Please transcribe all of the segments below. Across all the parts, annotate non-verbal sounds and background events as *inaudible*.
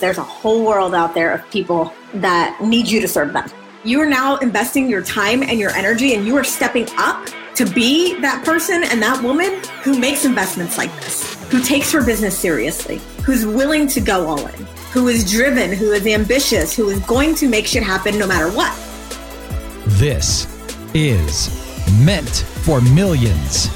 there's a whole world out there of people that need you to serve them. You are now investing your time and your energy, and you are stepping up to be that person and that woman who makes investments like this, who takes her business seriously, who's willing to go all in, who is driven, who is ambitious, who is going to make shit happen no matter what. This is Meant for Millions.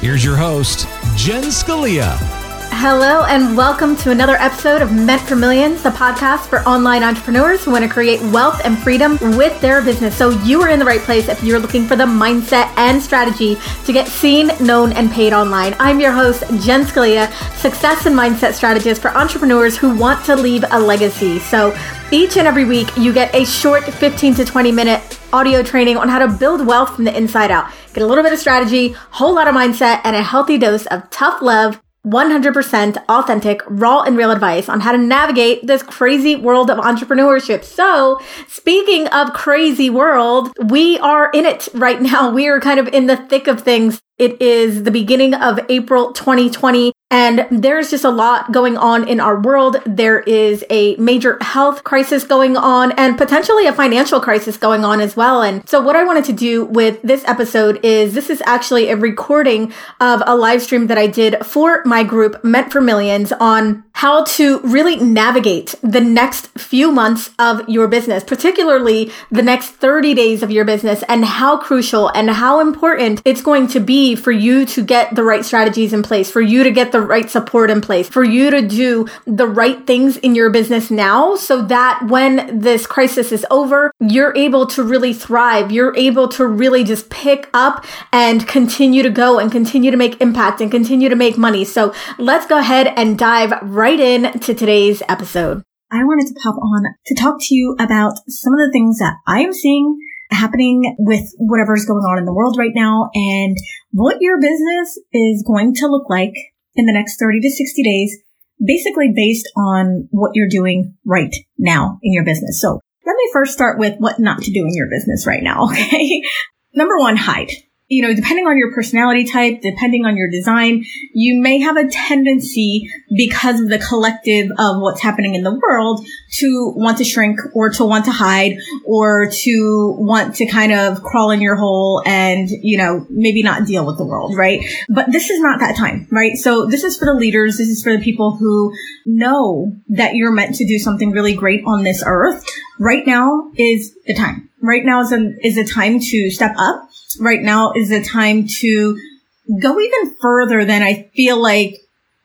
Here's your host, Jen Scalia. Hello, and welcome to another episode of Meant for Millions, the podcast for online entrepreneurs who want to create wealth and freedom with their business. So, you are in the right place if you're looking for the mindset and strategy to get seen, known, and paid online. I'm your host, Jen Scalia, success and mindset strategist for entrepreneurs who want to leave a legacy. So, each and every week, you get a short 15 to 20 minute audio training on how to build wealth from the inside out. Get a little bit of strategy, whole lot of mindset, and a healthy dose of tough love 100% authentic, raw and real advice on how to navigate this crazy world of entrepreneurship. So speaking of crazy world, we are in it right now. We are kind of in the thick of things. It is the beginning of April 2020. And there's just a lot going on in our world. There is a major health crisis going on and potentially a financial crisis going on as well. And so what I wanted to do with this episode is this is actually a recording of a live stream that I did for my group Meant for Millions on how to really navigate the next few months of your business, particularly the next 30 days of your business and how crucial and how important it's going to be for you to get the right strategies in place, for you to get the right support in place, for you to do the right things in your business now so that when this crisis is over, you're able to really thrive. You're able to really just pick up and continue to go and continue to make impact and continue to make money. So let's go ahead and dive right in to today's episode. I wanted to pop on to talk to you about some of the things that I am seeing happening with whatever's going on in the world right now and what your business is going to look like in the next 30 to 60 days, basically based on what you're doing right now in your business. So let me first start with what not to do in your business right now. *laughs* Okay. Number one, hide you know, depending on your personality type, depending on your design, you may have a tendency because of the collective of what's happening in the world to want to shrink or to want to hide or to want to kind of crawl in your hole and, you know, maybe not deal with the world, right? But this is not that time, right? So this is for the leaders. This is for the people who know that you're meant to do something really great on this earth. Right now is the time. Right now is a, is a time to step up right now is a time to go even further than I feel like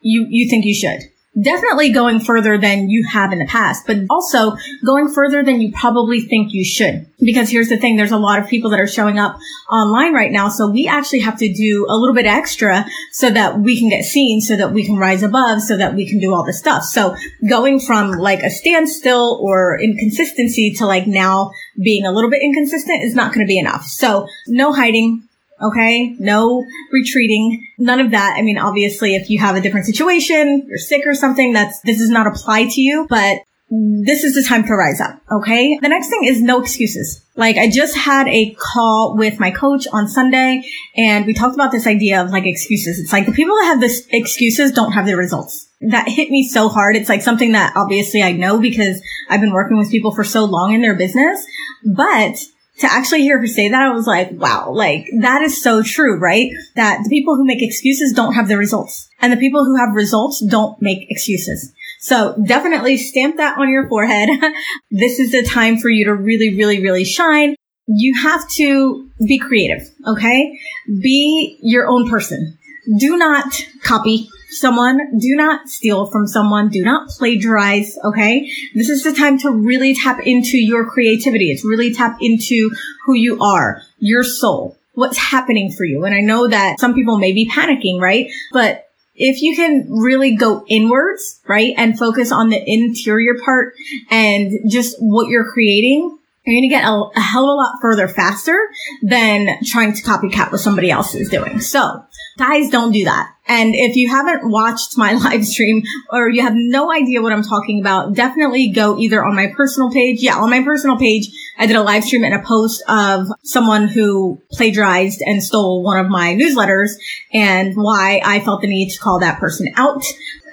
you, you think you should. Definitely going further than you have in the past, but also going further than you probably think you should. Because here's the thing, there's a lot of people that are showing up online right now, so we actually have to do a little bit extra so that we can get seen, so that we can rise above, so that we can do all this stuff. So going from like a standstill or inconsistency to like now being a little bit inconsistent is not going to be enough. So no hiding. Okay. No retreating. None of that. I mean, obviously, if you have a different situation, you're sick or something, that's, this does not apply to you, but this is the time to rise up. Okay. The next thing is no excuses. Like I just had a call with my coach on Sunday and we talked about this idea of like excuses. It's like the people that have this excuses don't have the results. That hit me so hard. It's like something that obviously I know because I've been working with people for so long in their business, but to actually hear her say that, I was like, wow, like that is so true, right? That the people who make excuses don't have the results and the people who have results don't make excuses. So definitely stamp that on your forehead. *laughs* this is the time for you to really, really, really shine. You have to be creative. Okay. Be your own person. Do not copy someone. Do not steal from someone. Do not plagiarize. Okay. This is the time to really tap into your creativity. It's really tap into who you are, your soul, what's happening for you. And I know that some people may be panicking, right? But if you can really go inwards, right, and focus on the interior part and just what you're creating, you're going to get a, a, hell of a lot further faster than trying to copycat what somebody else is doing. So guys, don't do that. And if you haven't watched my *laughs* live stream or you have no idea what I'm talking about, definitely go either on my personal page. Yeah, on my personal page, I did a live stream and a post of someone who plagiarized and stole one of my newsletters and why I felt the need to call that person out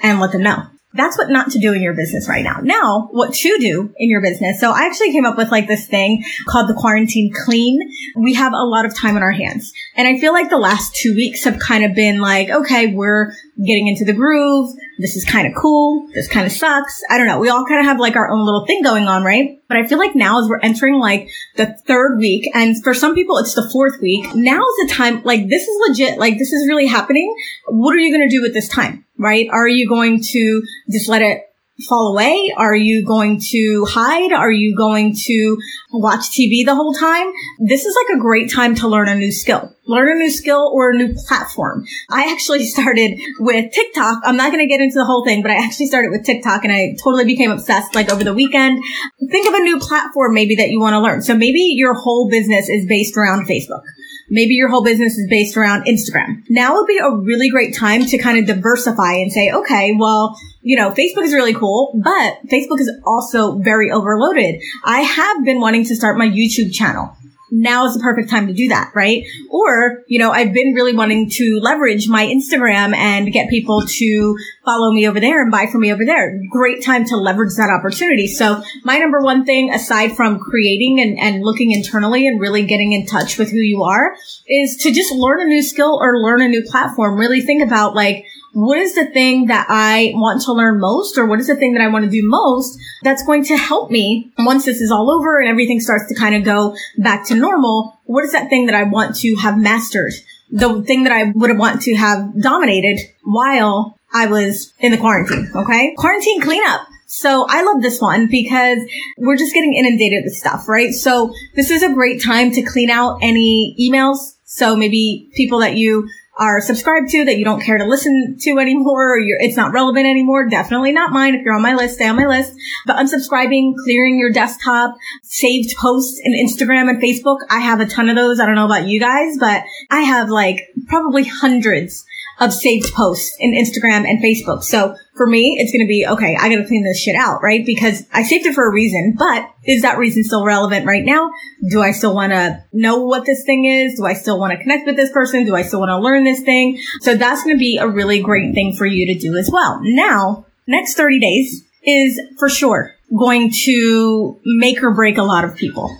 and let them know. That's what not to do in your business right now. Now, what to do in your business. So I actually came up with like this thing called the quarantine clean. We have a lot of time on our hands. And I feel like the last two weeks have kind of been like, okay, we're getting into the groove. This is kind of cool. This kind of sucks. I don't know. We all kind of have like our own little thing going on, right? But I feel like now as we're entering like the third week and for some people it's the fourth week, now is the time, like this is legit, like this is really happening. What are you going to do with this time, right? Are you going to just let it fall away? Are you going to hide? Are you going to watch TV the whole time? This is like a great time to learn a new skill. Learn a new skill or a new platform. I actually *laughs* started with TikTok. I'm not going to get into the whole thing, but I actually started with TikTok and I totally became obsessed like over the weekend. Think of a new platform maybe that you want to learn. So maybe your whole business is based around Facebook. Maybe your whole business is based around Instagram. Now would be a really great time to kind of diversify and say, okay, well, you know, Facebook is really cool, but Facebook is also very overloaded. I have been wanting to start my YouTube channel now is the perfect time to do that, right? Or, you know, I've been really wanting to leverage my Instagram and get people to follow me over there and buy from me over there. Great time to leverage that opportunity. So my number one thing, aside from creating and, and looking internally and really getting in touch with who you are, is to just learn a new skill or learn a new platform. Really think about like, what is the thing that I want to learn most or what is the thing that I want to do most that's going to help me once this is all over and everything starts to kind of go back to normal? What is that thing that I want to have mastered? The thing that I would want to have dominated while I was in the quarantine. Okay. Quarantine cleanup. So I love this one because we're just getting inundated with stuff, right? So this is a great time to clean out any emails. So maybe people that you are subscribed to that you don't care to listen to anymore or it's not relevant anymore. Definitely not mine. If you're on my list, stay on my list. But unsubscribing, clearing your desktop, saved posts in Instagram and Facebook. I have a ton of those. I don't know about you guys, but I have like probably hundreds of saved posts in Instagram and Facebook. So for me, it's going to be, okay, I got to clean this shit out, right? Because I saved it for a reason, but is that reason still relevant right now? Do I still want to know what this thing is? Do I still want to connect with this person? Do I still want to learn this thing? So that's going to be a really great thing for you to do as well. Now, next 30 days is for sure going to make or break a lot of people.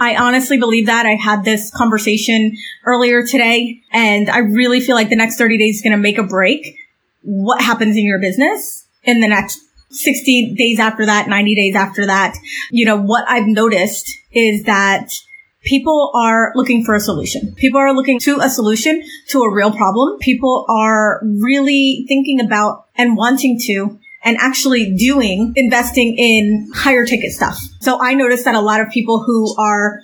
I honestly believe that. I had this conversation earlier today and I really feel like the next 30 days is going to make a break what happens in your business in the next 60 days after that, 90 days after that. You know, what I've noticed is that people are looking for a solution. People are looking to a solution to a real problem. People are really thinking about and wanting to and actually doing investing in higher ticket stuff. So I noticed that a lot of people who are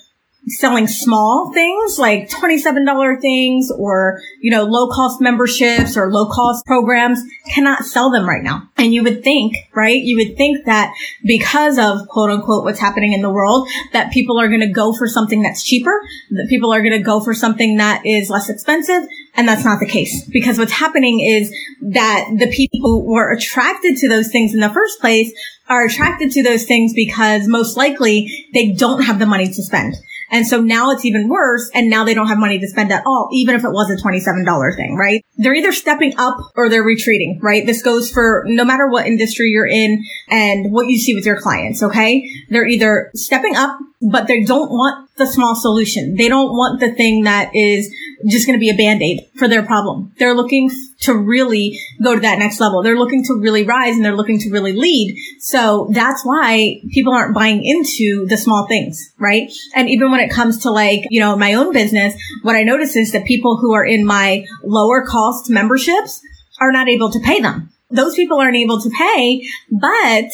selling small things like $27 things or, you know, low cost memberships or low cost programs cannot sell them right now. And you would think, right? You would think that because of quote unquote what's happening in the world, that people are going to go for something that's cheaper, that people are going to go for something that is less expensive. And that's not the case because what's happening is that the people who were attracted to those things in the first place are attracted to those things because most likely they don't have the money to spend. And so now it's even worse. And now they don't have money to spend at all, even if it was a $27 thing, right? They're either stepping up or they're retreating, right? This goes for no matter what industry you're in and what you see with your clients. Okay. They're either stepping up, but they don't want the small solution. They don't want the thing that is just going to be a band-aid for their problem. They're looking to really go to that next level. They're looking to really rise and they're looking to really lead. So that's why people aren't buying into the small things, right? And even when it comes to like, you know, my own business, what I notice is that people who are in my lower cost memberships are not able to pay them. Those people aren't able to pay, but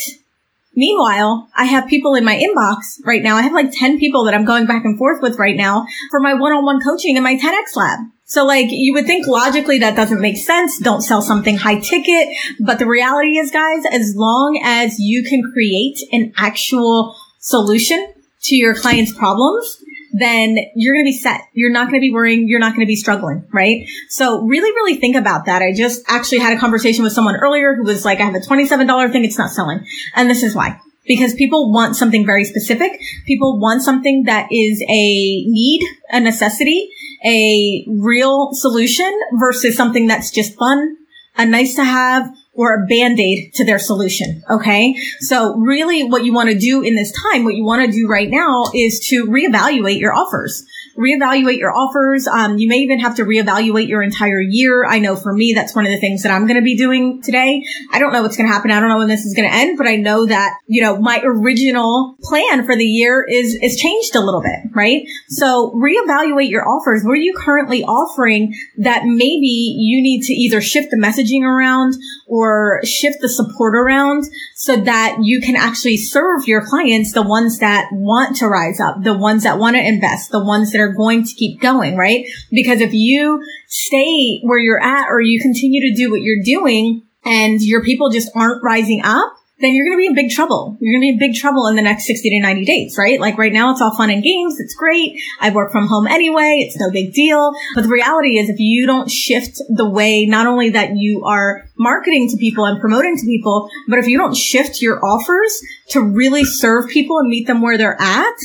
Meanwhile, I have people in my inbox right now. I have like 10 people that I'm going back and forth with right now for my one-on-one coaching in my 10X lab. So like you would think logically that doesn't make sense. Don't sell something high ticket. But the reality is guys, as long as you can create an actual solution to your client's problems, then you're going to be set. You're not going to be worrying. You're not going to be struggling, right? So really, really think about that. I just actually had a conversation with someone earlier who was like, I have a $27 thing. It's not selling. And this is why. Because people want something very specific. People want something that is a need, a necessity, a real solution versus something that's just fun, a nice to have, or a band-aid to their solution. Okay. So really what you want to do in this time, what you want to do right now is to reevaluate your offers reevaluate your offers. Um, you may even have to reevaluate your entire year. I know for me, that's one of the things that I'm going to be doing today. I don't know what's going to happen. I don't know when this is going to end, but I know that, you know, my original plan for the year is, is changed a little bit, right? So reevaluate your offers. What are you currently offering that maybe you need to either shift the messaging around or shift the support around so that you can actually serve your clients, the ones that want to rise up, the ones that want to invest, the ones that are going to keep going, right? Because if you stay where you're at or you continue to do what you're doing and your people just aren't rising up, then you're going to be in big trouble. You're going to be in big trouble in the next 60 to 90 days, right? Like right now, it's all fun and games. It's great. I work from home anyway. It's no big deal. But the reality is if you don't shift the way, not only that you are marketing to people and promoting to people, but if you don't shift your offers to really serve people and meet them where they're at,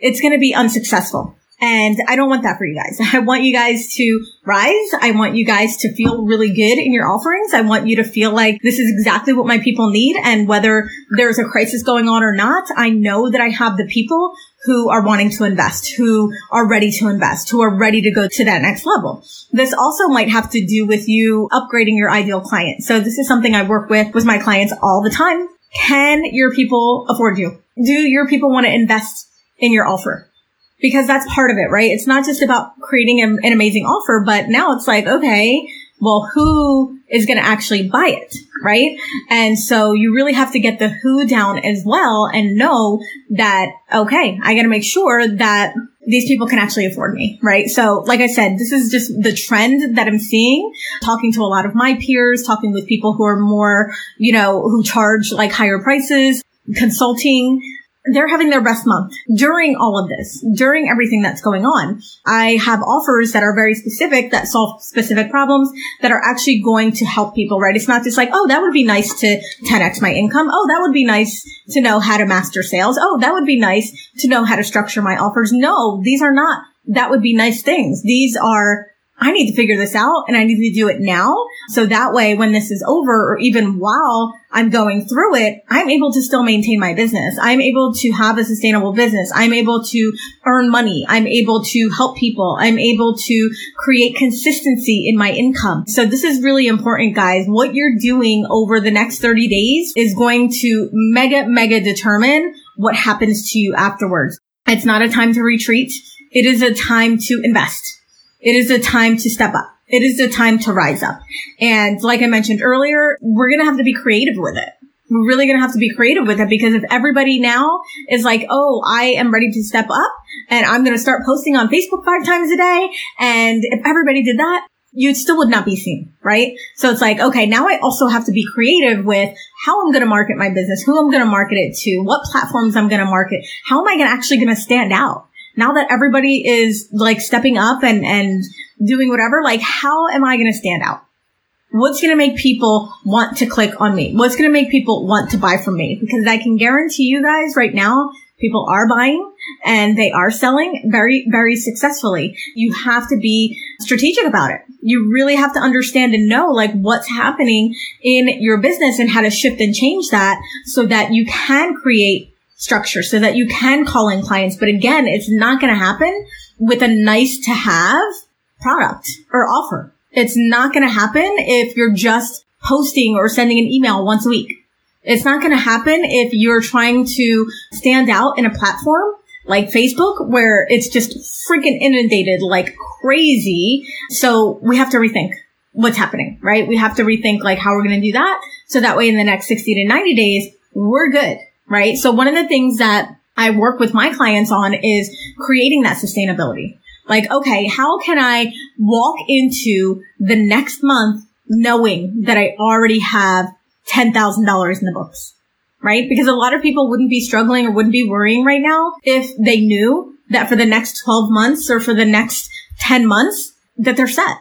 it's going to be unsuccessful. And I don't want that for you guys. *laughs* I want you guys to rise. I want you guys to feel really good in your offerings. I want you to feel like this is exactly what my people need. And whether there's a crisis going on or not, I know that I have the people who are wanting to invest, who are ready to invest, who are ready to go to that next level. This also might have to do with you upgrading your ideal client. So this is something I work with with my clients all the time. Can your people afford you? Do your people want to invest in your offer? Because that's part of it, right? It's not just about creating an, an amazing offer, but now it's like, okay, well, who is going to actually buy it, right? And so you really have to get the who down as well and know that, okay, I got to make sure that these people can actually afford me, right? So, like I said, this is just the trend that I'm seeing, talking to a lot of my peers, talking with people who are more, you know, who charge like higher prices, consulting, they're having their best month during all of this, during everything that's going on. I have offers that are very specific that solve specific problems that are actually going to help people, right? It's not just like, oh, that would be nice to 10x my income. Oh, that would be nice to know how to master sales. Oh, that would be nice to know how to structure my offers. No, these are not that would be nice things. These are I need to figure this out and I need to do it now. So that way, when this is over or even while I'm going through it, I'm able to still maintain my business. I'm able to have a sustainable business. I'm able to earn money. I'm able to help people. I'm able to create consistency in my income. So this is really important, guys. What you're doing over the next 30 days is going to mega, mega determine what happens to you afterwards. It's not a time to retreat. It is a time to invest. It is a time to step up. It is a time to rise up. And like I mentioned earlier, we're going to have to be creative with it. We're really going to have to be creative with it because if everybody now is like, Oh, I am ready to step up and I'm going to start posting on Facebook five times a day. And if everybody did that, you still would not be seen, right? So it's like, okay, now I also have to be creative with how I'm going to market my business, who I'm going to market it to, what platforms I'm going to market, how am I gonna, actually going to stand out? Now that everybody is like stepping up and, and doing whatever, like how am I going to stand out? What's going to make people want to click on me? What's going to make people want to buy from me? Because I can guarantee you guys right now, people are buying and they are selling very, very successfully. You have to be strategic about it. You really have to understand and know like what's happening in your business and how to shift and change that so that you can create structure so that you can call in clients. But again, it's not going to happen with a nice to have product or offer. It's not going to happen if you're just posting or sending an email once a week. It's not going to happen if you're trying to stand out in a platform like Facebook where it's just freaking inundated like crazy. So we have to rethink what's happening, right? We have to rethink like how we're going to do that. So that way in the next 60 to 90 days, we're good right? So one of the things that I work with my clients on is creating that sustainability. Like, okay, how can I walk into the next month knowing that I already have $10,000 in the books? Right? Because a lot of people wouldn't be struggling or wouldn't be worrying right now if they knew that for the next 12 months or for the next 10 months that they're set,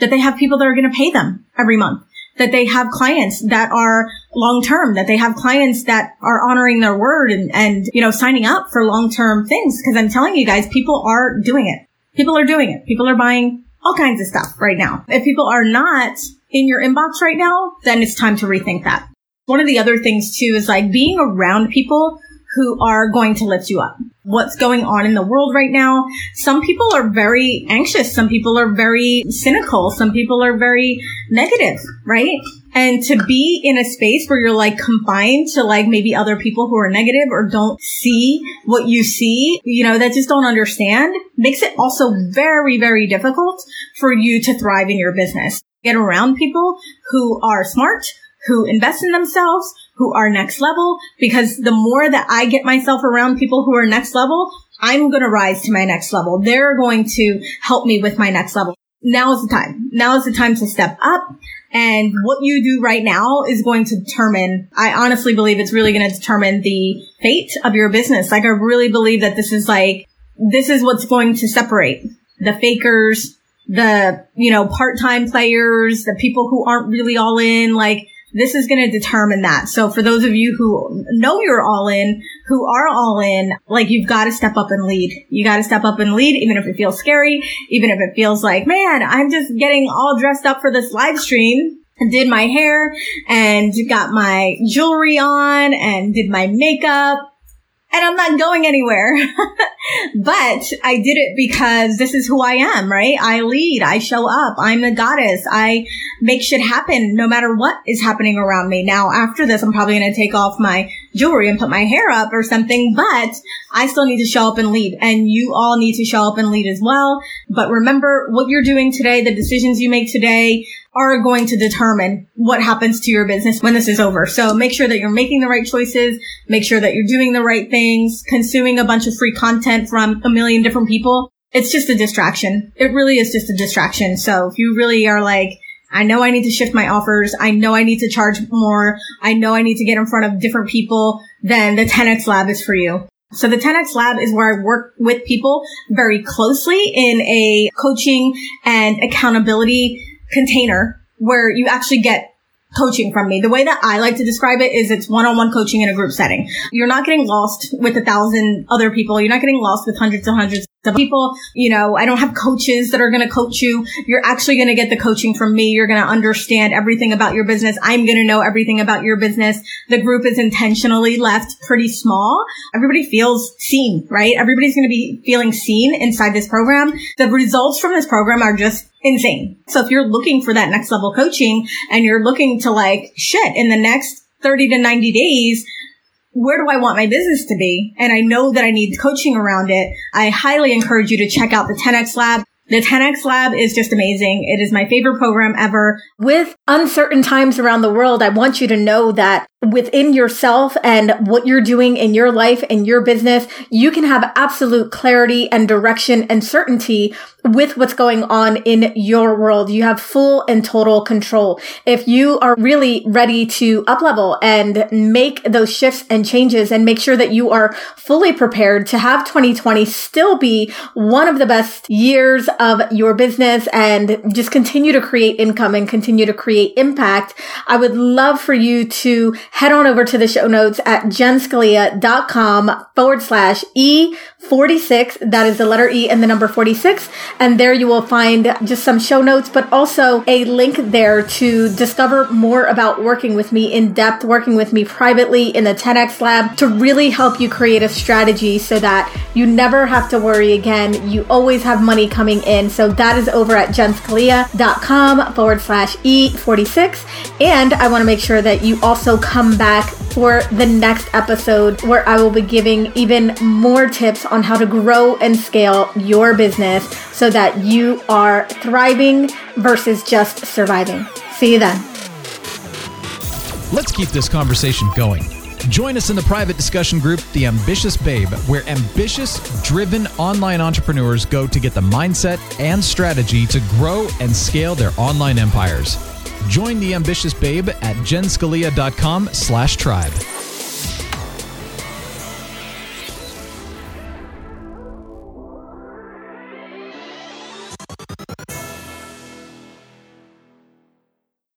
that they have people that are going to pay them every month, that they have clients that are long term, that they have clients that are honoring their word and, and, you know, signing up for long term things. Cause I'm telling you guys, people are doing it. People are doing it. People are buying all kinds of stuff right now. If people are not in your inbox right now, then it's time to rethink that. One of the other things too is like being around people who are going to lift you up. What's going on in the world right now? Some people are very anxious. Some people are very cynical. Some people are very negative, right? And to be in a space where you're like confined to like maybe other people who are negative or don't see what you see, you know, that just don't understand makes it also very, very difficult for you to thrive in your business. Get around people who are smart, who invest in themselves, who are next level, because the more that I get myself around people who are next level, I'm going to rise to my next level. They're going to help me with my next level. Now is the time. Now is the time to step up. And what you do right now is going to determine, I honestly believe it's really going to determine the fate of your business. Like I really believe that this is like, this is what's going to separate the fakers, the, you know, part-time players, the people who aren't really all in. Like this is going to determine that. So for those of you who know you're all in, who are all in, like you've got to step up and lead. You got to step up and lead, even if it feels scary, even if it feels like, man, I'm just getting all dressed up for this live stream and did my hair and got my jewelry on and did my makeup and I'm not going anywhere. *laughs* but I did it because this is who I am, right? I lead. I show up. I'm the goddess. I make shit happen no matter what is happening around me. Now, after this, I'm probably going to take off my jewelry and put my hair up or something, but I still need to show up and lead. And you all need to show up and lead as well. But remember what you're doing today, the decisions you make today, are going to determine what happens to your business when this is over. So make sure that you're making the right choices. Make sure that you're doing the right things, consuming a bunch of free content from a million different people. It's just a distraction. It really is just a distraction. So if you really are like, I know I need to shift my offers. I know I need to charge more. I know I need to get in front of different people. Then the 10X lab is for you. So the 10X lab is where I work with people very closely in a coaching and accountability container where you actually get coaching from me. The way that I like to describe it is it's one-on-one coaching in a group setting. You're not getting lost with a thousand other people. You're not getting lost with hundreds and hundreds of people. You know, I don't have coaches that are going to coach you. You're actually going to get the coaching from me. You're going to understand everything about your business. I'm going to know everything about your business. The group is intentionally left pretty small. Everybody feels seen, right? Everybody's going to be feeling seen inside this program. The results from this program are just insane. So if you're looking for that next level coaching and you're looking to like, shit, in the next 30 to 90 days, where do I want my business to be? And I know that I need coaching around it. I highly encourage you to check out the 10X Lab. The 10X Lab is just amazing. It is my favorite program ever. With uncertain times around the world, I want you to know that within yourself and what you're doing in your life and your business, you can have absolute clarity and direction and certainty with what's going on in your world. You have full and total control. If you are really ready to up level and make those shifts and changes and make sure that you are fully prepared to have 2020 still be one of the best years of your business and just continue to create income and continue to create impact, I would love for you to head on over to the show notes at jenscalia.com forward slash E46. That is the letter E and the number 46. And there you will find just some show notes, but also a link there to discover more about working with me in depth, working with me privately in the 10X lab to really help you create a strategy so that you never have to worry again. You always have money coming in. So that is over at jenscalia.com forward slash E46. And I want to make sure that you also come back for the next episode where I will be giving even more tips on how to grow and scale your business so that you are thriving versus just surviving. See you then. Let's keep this conversation going. Join us in the private discussion group, The Ambitious Babe, where ambitious, driven online entrepreneurs go to get the mindset and strategy to grow and scale their online empires. Join the ambitious babe at jenscalia.com slash tribe.